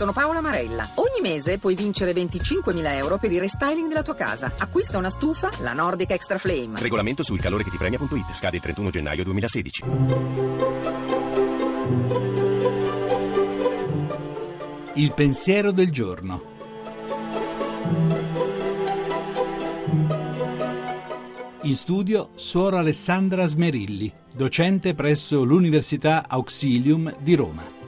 sono Paola Marella. Ogni mese puoi vincere 25.000 euro per il restyling della tua casa. Acquista una stufa, la Nordic Extra Flame. Regolamento sul calore che ti premia.it. Scade il 31 gennaio 2016. Il pensiero del giorno. In studio Suor Alessandra Smerilli, docente presso l'Università Auxilium di Roma.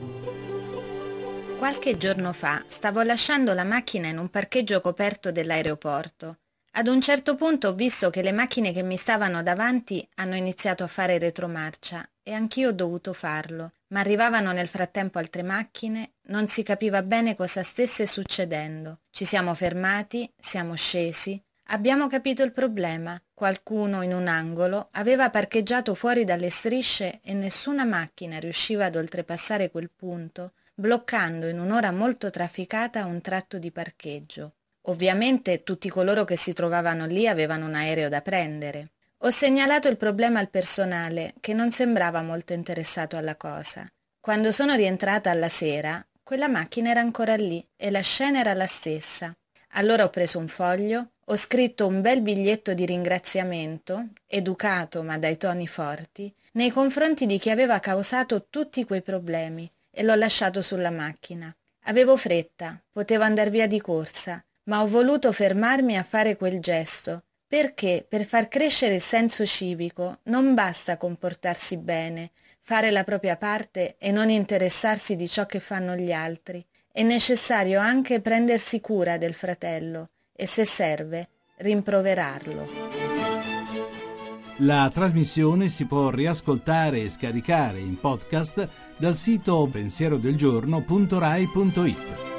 Qualche giorno fa stavo lasciando la macchina in un parcheggio coperto dell'aeroporto. Ad un certo punto ho visto che le macchine che mi stavano davanti hanno iniziato a fare retromarcia e anch'io ho dovuto farlo, ma arrivavano nel frattempo altre macchine, non si capiva bene cosa stesse succedendo. Ci siamo fermati, siamo scesi, abbiamo capito il problema. Qualcuno in un angolo aveva parcheggiato fuori dalle strisce e nessuna macchina riusciva ad oltrepassare quel punto bloccando in un'ora molto trafficata un tratto di parcheggio. Ovviamente tutti coloro che si trovavano lì avevano un aereo da prendere. Ho segnalato il problema al personale, che non sembrava molto interessato alla cosa. Quando sono rientrata alla sera, quella macchina era ancora lì e la scena era la stessa. Allora ho preso un foglio, ho scritto un bel biglietto di ringraziamento, educato ma dai toni forti, nei confronti di chi aveva causato tutti quei problemi e l'ho lasciato sulla macchina. Avevo fretta, potevo andar via di corsa, ma ho voluto fermarmi a fare quel gesto, perché per far crescere il senso civico non basta comportarsi bene, fare la propria parte e non interessarsi di ciò che fanno gli altri. È necessario anche prendersi cura del fratello e, se serve, rimproverarlo. La trasmissione si può riascoltare e scaricare in podcast dal sito pensierodelgiorno.rai.it.